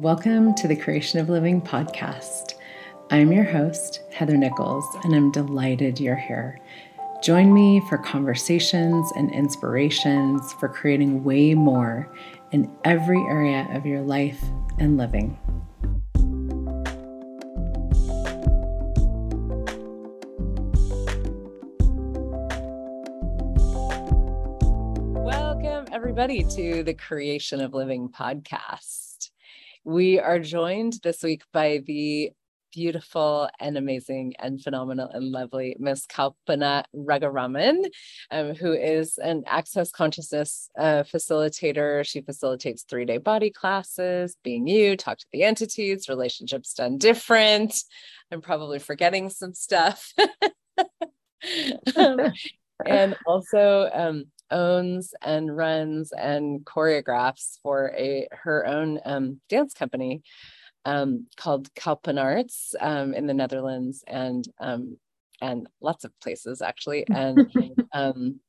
Welcome to the Creation of Living podcast. I'm your host, Heather Nichols, and I'm delighted you're here. Join me for conversations and inspirations for creating way more in every area of your life and living. Welcome, everybody, to the Creation of Living podcast. We are joined this week by the beautiful and amazing and phenomenal and lovely Miss Kalpana Raguraman, um, who is an access consciousness uh, facilitator. She facilitates three day body classes, being you, talk to the entities, relationships done different. I'm probably forgetting some stuff. um, and also um, owns and runs and choreographs for a her own um, dance company um, called Kalpanarts um, in the Netherlands and um, and lots of places actually and um,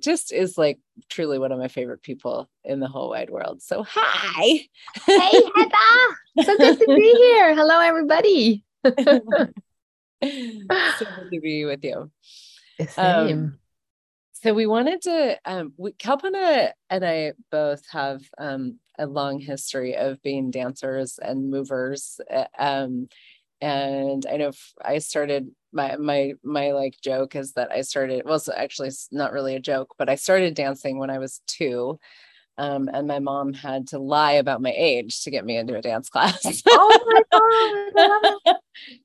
just is like truly one of my favorite people in the whole wide world. So hi, hey Heather, so good to be here. Hello everybody. so good to be with you. Same. Um, so we wanted to um we, Kalpana and I both have um a long history of being dancers and movers uh, um and I know I started my my my like joke is that I started well so actually it's not really a joke but I started dancing when I was 2 um, and my mom had to lie about my age to get me into a dance class. oh my god!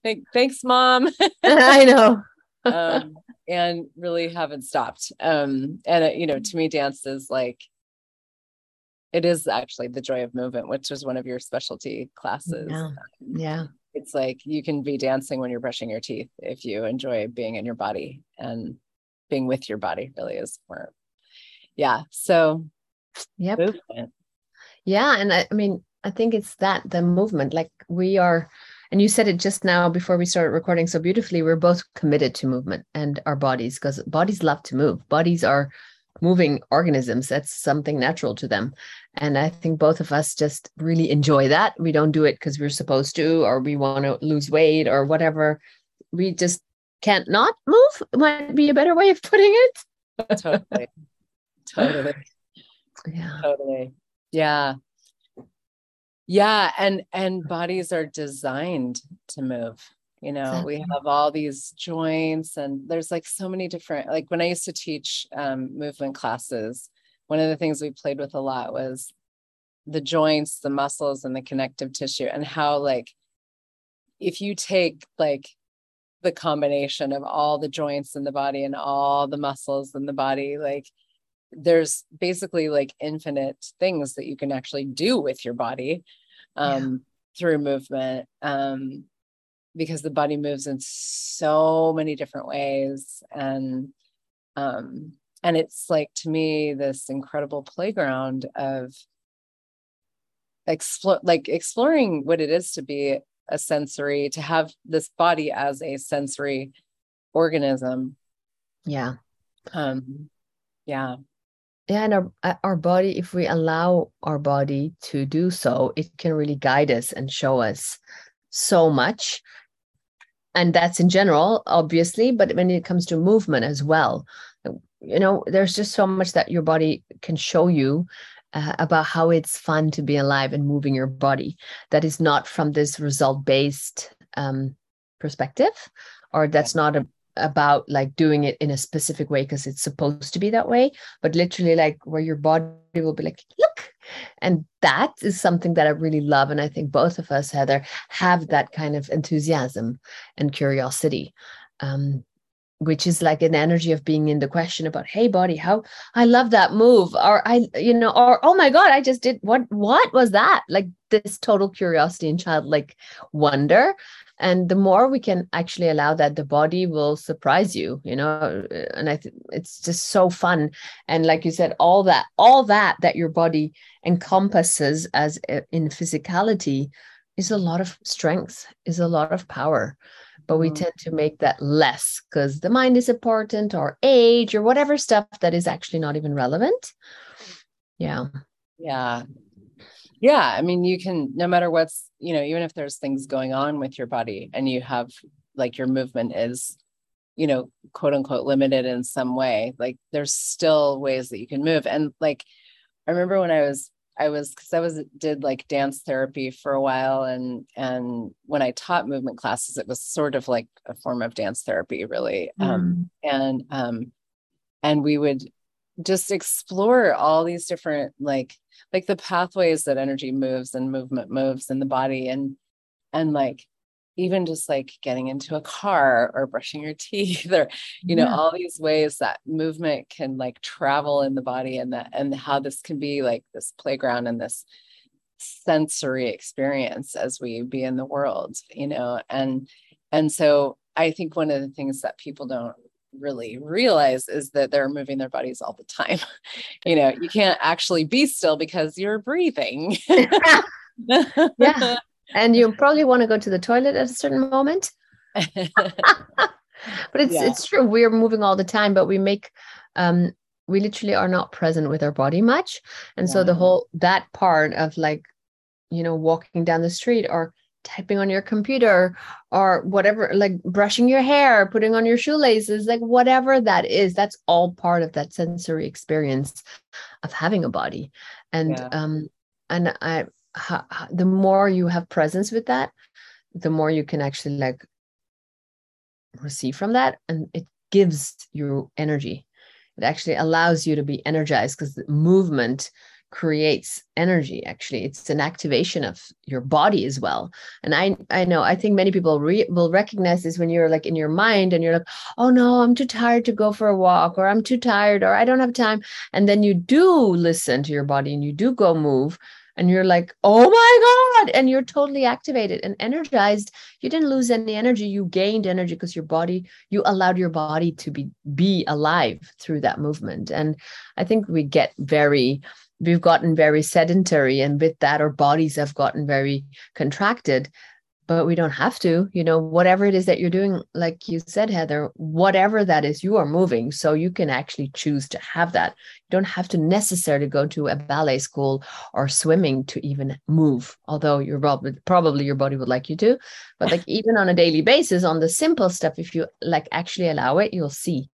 Thanks, mom. I know. um, and really haven't stopped. Um, and it, you know, to me, dance is like it is actually the joy of movement, which is one of your specialty classes. Yeah. Yeah. It's like you can be dancing when you're brushing your teeth if you enjoy being in your body and being with your body really is more. Yeah. So, yep. Movement. Yeah. And I, I mean, I think it's that the movement, like we are and you said it just now before we started recording so beautifully we're both committed to movement and our bodies because bodies love to move. Bodies are moving organisms. That's something natural to them. And i think both of us just really enjoy that. We don't do it because we're supposed to or we want to lose weight or whatever. We just can't not move might be a better way of putting it. Totally. Totally. Yeah. Totally. Yeah yeah and and bodies are designed to move you know exactly. we have all these joints and there's like so many different like when i used to teach um, movement classes one of the things we played with a lot was the joints the muscles and the connective tissue and how like if you take like the combination of all the joints in the body and all the muscles in the body like there's basically like infinite things that you can actually do with your body um, yeah. through movement um, because the body moves in so many different ways. And um, and it's like to me this incredible playground of explore like exploring what it is to be a sensory to have this body as a sensory organism. Yeah. Um yeah yeah and our, uh, our body if we allow our body to do so it can really guide us and show us so much. And that's in general obviously but when it comes to movement as well you know there's just so much that your body can show you uh, about how it's fun to be alive and moving your body. That is not from this result based um, perspective or that's not a, about like doing it in a specific way because it's supposed to be that way but literally like where your body will be like look! And that is something that i really love and i think both of us heather have that kind of enthusiasm and curiosity. Um, which is like an energy of being in the question about hey body how i love that move or i you know or oh my god i just did what what was that? Like this total curiosity and childlike wonder. And the more we can actually allow that the body will surprise you you know? And i think it's just so fun. And like you said all that all that that your body encompasses as uh, in physicality is a lot of strength is a lot of power but we mm. tend to make that less because the mind is important or age or whatever stuff that is actually not even relevant. Yeah. Yeah. Yeah i mean you can no matter what's you know even if there's things going on with your body and you have like your movement is you know quote unquote limited in some way like there's still ways that you can move. And like i remember when i was i was because i was did like dance therapy for a while and and when i taught movement classes it was sort of like a form of dance therapy really um, mm. um and um and we would just explore all these different like like the pathways that energy moves and movement moves in the body and and like even just like getting into a car or brushing your teeth or you know yeah. all these ways that movement can like travel in the body and that and how this can be like this playground and this sensory experience as we be in the world you know and and so i think one of the things that people don't really realize is that they're moving their bodies all the time. you know, you can't actually be still because you're breathing. yeah. And you probably want to go to the toilet at a certain moment. but it's yeah. it's true. We're moving all the time, but we make um we literally are not present with our body much. And yeah. so the whole that part of like, you know, walking down the street or typing on your computer or whatever like brushing your hair putting on your shoelaces like whatever that is that's all part of that sensory experience of having a body and yeah. um and i ha, the more you have presence with that the more you can actually like receive from that and it gives you energy. It actually allows you to be energized because movement creates energy actually. It's an activation of your body as well. And i i know i think many people re- will recognize this when you're like in your mind and you're like oh no i'm too tired to go for a walk or i'm too tired or i don't have time. And then you do listen to your body and you do go move and you're like oh my god and you're totally activated and energized. You didn't lose any energy. You gained energy because your body you allowed your body to be be alive through that movement. And i think we get very we've gotten very sedentary and with that our bodies have gotten very contracted but we don't have to you know whatever it is that you're doing like you said heather whatever that is you are moving. So you can actually choose to have that. You don't have to necessarily go to a ballet school or swimming to even move although your probably probably your body would like you to. But like even on a daily basis on the simple stuff if you like actually allow it you'll see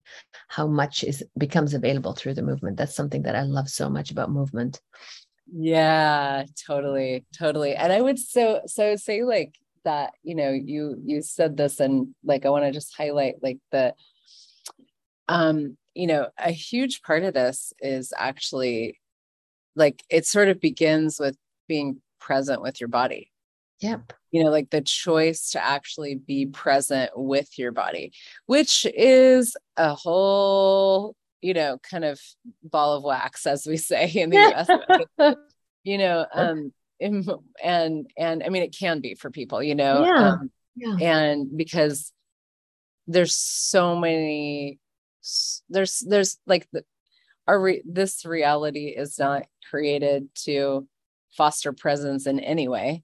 how much is becomes available through the movement. That's something that i love so much about movement. Yeah totally totally. And i would so so say like that you know you you said this and like i want to just highlight like the um you know a huge part of this is actually like it sort of begins with being present with your body Yep. You know, like the choice to actually be present with your body, which is a whole, you know, kind of ball of wax, as we say in the US. you know, um, and and I mean it can be for people, you know. Yeah. Um, yeah. And because there's so many there's there's like the our re- this reality is not created to foster presence in any way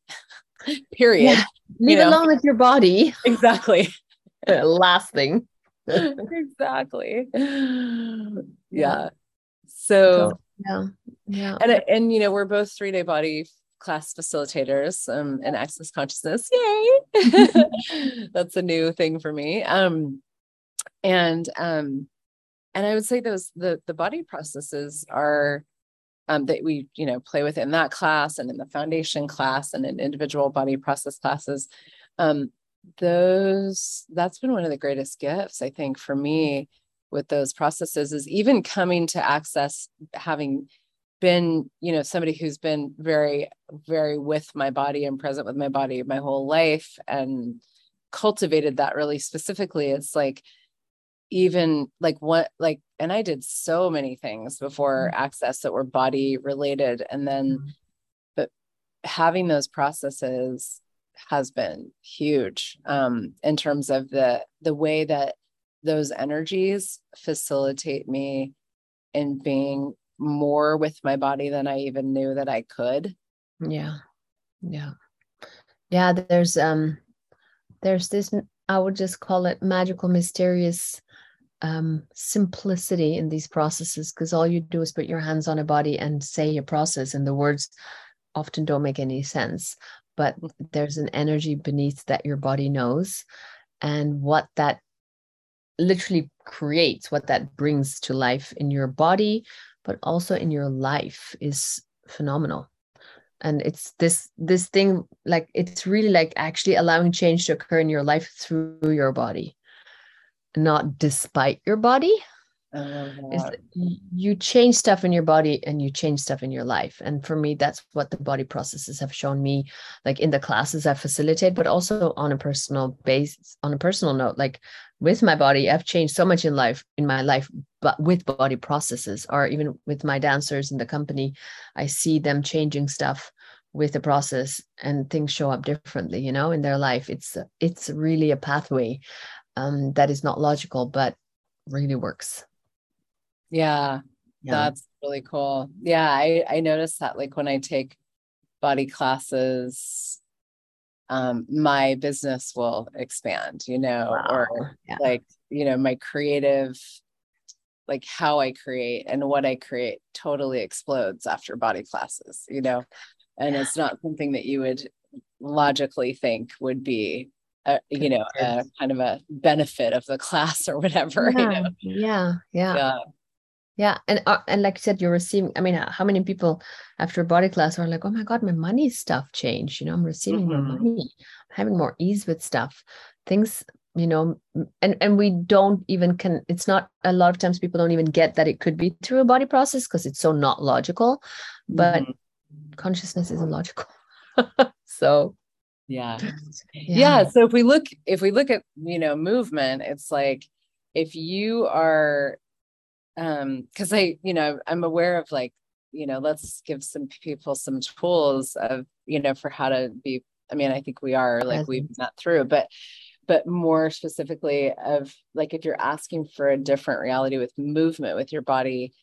period. Yeah. Leave you know? alone with your body. Exactly. Last thing. exactly. Yeah. So yeah. Yeah. And and you know, we're both three day body class facilitators um in access consciousness. Yay. That's a new thing for me. Um and um and I would say those the the body processes are um, that we you know play with in that class and in the foundation class and in individual body process classes um, those that's been one of the greatest gifts i think for me with those processes is even coming to access having been you know somebody who's been very very with my body and present with my body my whole life and cultivated that really specifically it's like even like what like and i did so many things before mm-hmm. access that were body related and then mm-hmm. but having those processes has been huge um in terms of the the way that those energies facilitate me in being more with my body than i even knew that i could. Yeah. Yeah. Yeah there's um there's this i would just call it magical mysterious um, simplicity in these processes because all you do is put your hands on a body and say your process, and the words often don't make any sense. But mm. there's an energy beneath that your body knows and what that literally creates what that brings to life in your body but also in your life is phenomenal. And it's this this thing like it's really like actually allowing change to occur in your life through your body not despite your body is you change stuff in your body and you change stuff in your life. And for me that's what the body processes have shown me like in the classes i facilitate but also on a personal base on a personal note like with my body i've changed so much in life in my life but with body processes or even with my dancers in the company i see them changing stuff with the process and things show up differently you know in their life. It's it's really a pathway um, that is not logical but really works yeah, yeah, that's really cool. Yeah, I I noticed that like when I take body classes um my business will expand, you know, wow. or yeah. like, you know, my creative like how I create and what I create totally explodes after body classes, you know. And it's not something that you would logically think would be a, you know a kind of a benefit of the class or whatever yeah, you know yeah yeah, yeah yeah and uh, and like you said you're receiving i mean how many people after a body class are like oh my god my money stuff changed you know i'm receiving mm-hmm. more money I'm having more ease with stuff things you know and and we don't even can it's not a lot of times people don't even get that it could be through a body process because it's so not logical but mm-hmm. consciousness isn't logical so yeah. yeah yeah so if we look if we look at you know movement it's like if you are um because i you know i'm aware of like you know let's give some people some tools of you know for how to be i mean i think we are like we've not through but but more specifically of like if you're asking for a different reality with movement with your body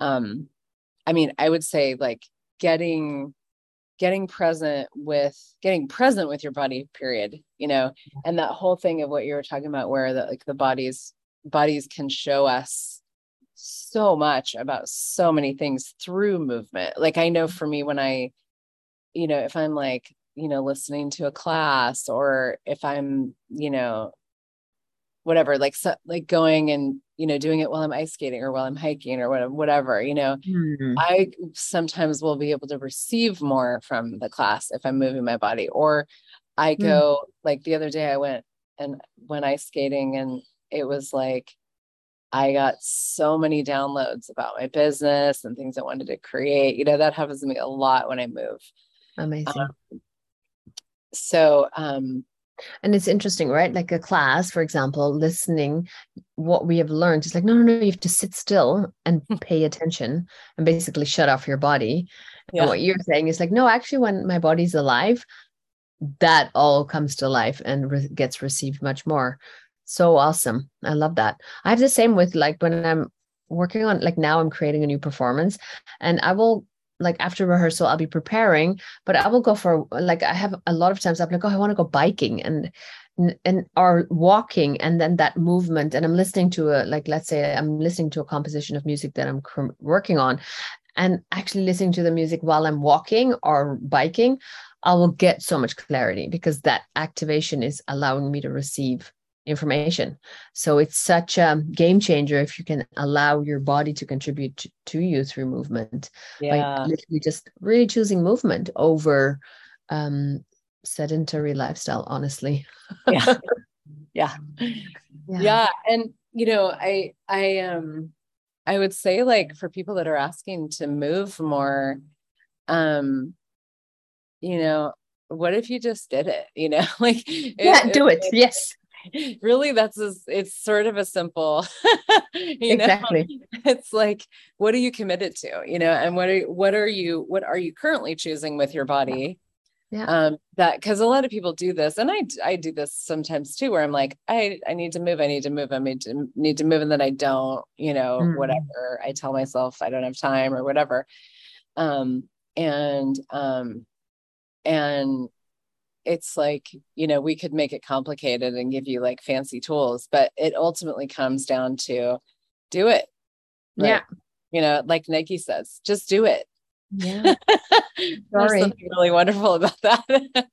um i mean i would say like getting getting present with getting present with your body period you know and that whole thing of what you were talking about where that like the bodies bodies can show us so much about so many things through movement. Like I know for me when I, you know, if I'm like, you know, listening to a class or if I'm, you know, whatever, like so, like going and you know doing it while I'm ice skating or while I'm hiking or whatever, whatever you know, mm-hmm. I sometimes will be able to receive more from the class if I'm moving my body. Or I mm. go mm-hmm. like the other day I went and went ice skating and it was like I got so many downloads about my business and things I wanted to create. You know, that happens to me a lot when I move. Amazing. Um, so, um, and it's interesting, right? Like a class, for example, listening, what we have learned is like, no, no, no, you have to sit still and pay attention and basically shut off your body. Yeah. And what you're saying is like, no, actually, when my body's alive, that all comes to life and re- gets received much more so awesome. I love that. I have the same with like when i'm working on like now i'm creating a new performance and i will like after rehearsal i'll be preparing but i will go for like i have a lot of times i'm like oh i want to go biking and and or walking and then that movement and i'm listening to a like let's say i'm listening to a composition of music that i'm working on and actually listening to the music while i'm walking or biking i will get so much clarity because that activation is allowing me to receive information. So it's such a game changer if you can allow your body to contribute to, to you through movement. Yeah. literally just really choosing movement over um, sedentary lifestyle, honestly. yeah. yeah. Yeah. Yeah. And you know, I I um I would say like for people that are asking to move more, um, you know, what if you just did it you know like yeah it, do it, it yes really that's a, it's sort of a simple exactly know? it's like what are you committed to you know and what are what are you what are you currently choosing with your body yeah um that because a lot of people do this and i i do this sometimes too where i'm like i i need to move i need to move i need to need to move and then i don't you know mm. whatever i tell myself i don't have time or whatever um and um and it's like you know we could make it complicated and give you like fancy tools but it ultimately comes down to do it right? yeah you know like nike says just do it Yeah. Sorry. something really wonderful about that.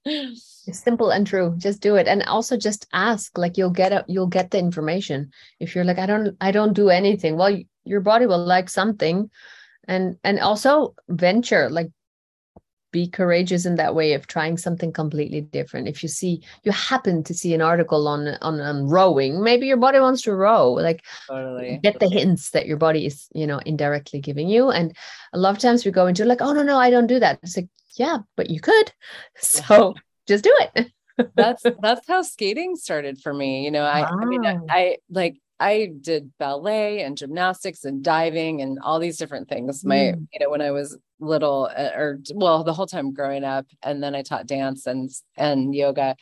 simple and true. Just do it. And also just ask. Like you'll get it, you'll get the information. If you're like, I don't, I don't do anything. Well, your body will like something. And and also venture, like be courageous in that way of trying something completely different. If you see you happen to see an article on on, on rowing maybe your body wants to row like totally. get the hints that your body is you know indirectly giving you. And a lot of times we go into like oh no no i don't do that. It's like yeah but you could. So just do it. That's that's how skating started for me you know i wow. i mean I, I like I did ballet and gymnastics and diving and all these different things. My, mm. you know, when I was little, uh, or well, the whole time growing up, and then I taught dance and and yoga.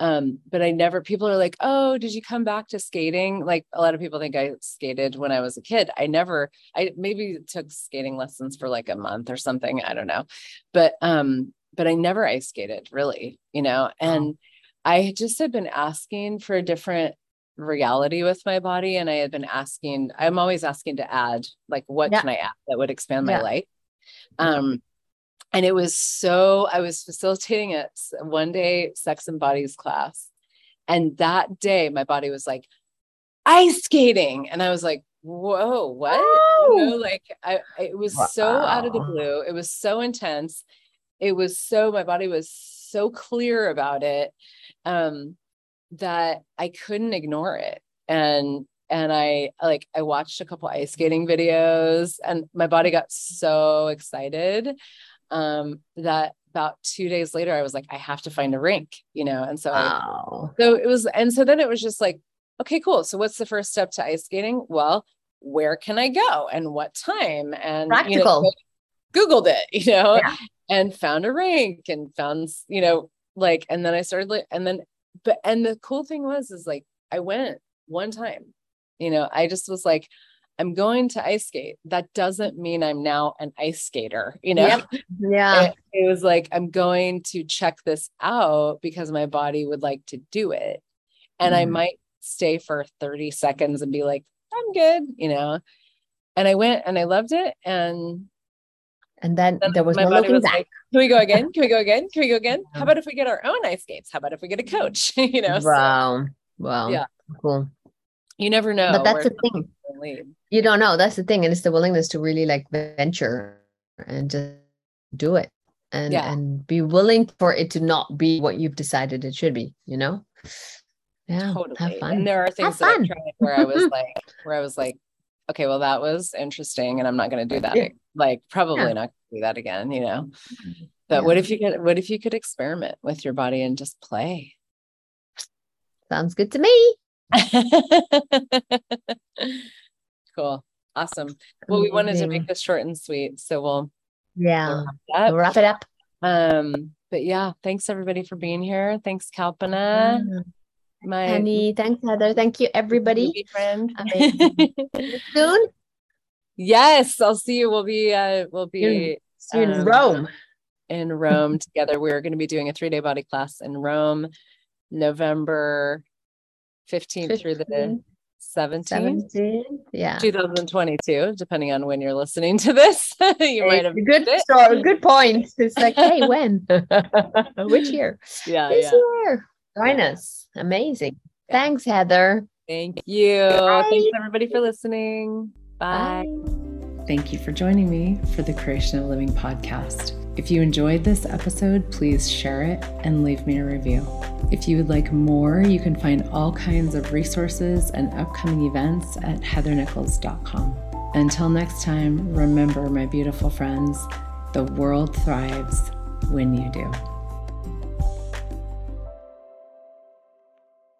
Um, but I never. People are like, "Oh, did you come back to skating?" Like a lot of people think I skated when I was a kid. I never. I maybe took skating lessons for like a month or something. I don't know, but um, but I never ice skated really, you know, and. I just had been asking for a different reality with my body and i had been asking i'm always asking to add like what yeah. can i add that would expand my yeah. life um and it was so i was facilitating it one day sex and bodies class and that day my body was like ice skating and i was like whoa what you know, like I, it was wow. so out of the blue it was so intense it was so my body was so clear about it um that I couldn't ignore it. And and I like I watched a couple ice skating videos and my body got so excited um that about 2 days later I was like I have to find a rink, you know. And so wow. I, so it was and so then it was just like okay, cool. So what's the first step to ice skating? Well, where can I go and what time? And practical. You know, Googled it, you know, yeah. and found a rink and found, you know, like, and then I started like, and then but and the cool thing was is like I went one time. You know, I just was like, I'm going to ice skate. That doesn't mean I'm now an ice skater, you know? Yep. Yeah. It, it, was like, I'm going to check this out because my body would like to do it. And mm. I might stay for 30 seconds and be like, I'm good, you know? And I went and I loved it. And and then, then there was no looking was back. Like, Can we go again? Can we go again? Can we go again? How about if we get our own ice skates? How about if we get a coach? you know. Wow. So, wow. Yeah. Cool. You never know. But that's the thing. You don't know. That's the thing. And it's the willingness to really like venture and just do it. And yeah. and be willing for it to not be what you've decided it should be, you know? Yeah. Totally. Have fun. And there are things that I tried where I was like, where I was like, okay, well, that was interesting, and I'm not going to do that. Yeah. Like, probably yeah. not do that again, you know. But yeah. what if you could? What if you could experiment with your body and just play? Sounds good to me. cool, awesome. Well, we wanted to make this short and sweet, so we'll yeah we'll wrap it up. Um, but yeah, thanks everybody for being here. Thanks, Kalpana my Penny. Thanks, Heather. Thank you, everybody. Friend. soon. Yes, I'll see you. We'll be uh we'll be see you um, in Rome. In Rome together. We're going to be doing a three-day body class in Rome, November 15th 15. through the 17th. 17th. Yeah. 2022, depending on when you're listening to this. you hey, might have good story, good point. It's like, hey, when? Which year? Yeah. This yeah. year. Join us. Amazing. Thanks, Heather. Thank you. Bye. Thanks, everybody, for listening. Bye. Bye. Thank you for joining me for the Creation of Living podcast. If you enjoyed this episode, please share it and leave me a review. If you would like more, you can find all kinds of resources and upcoming events at heathernichols.com. Until next time, remember, my beautiful friends, the world thrives when you do.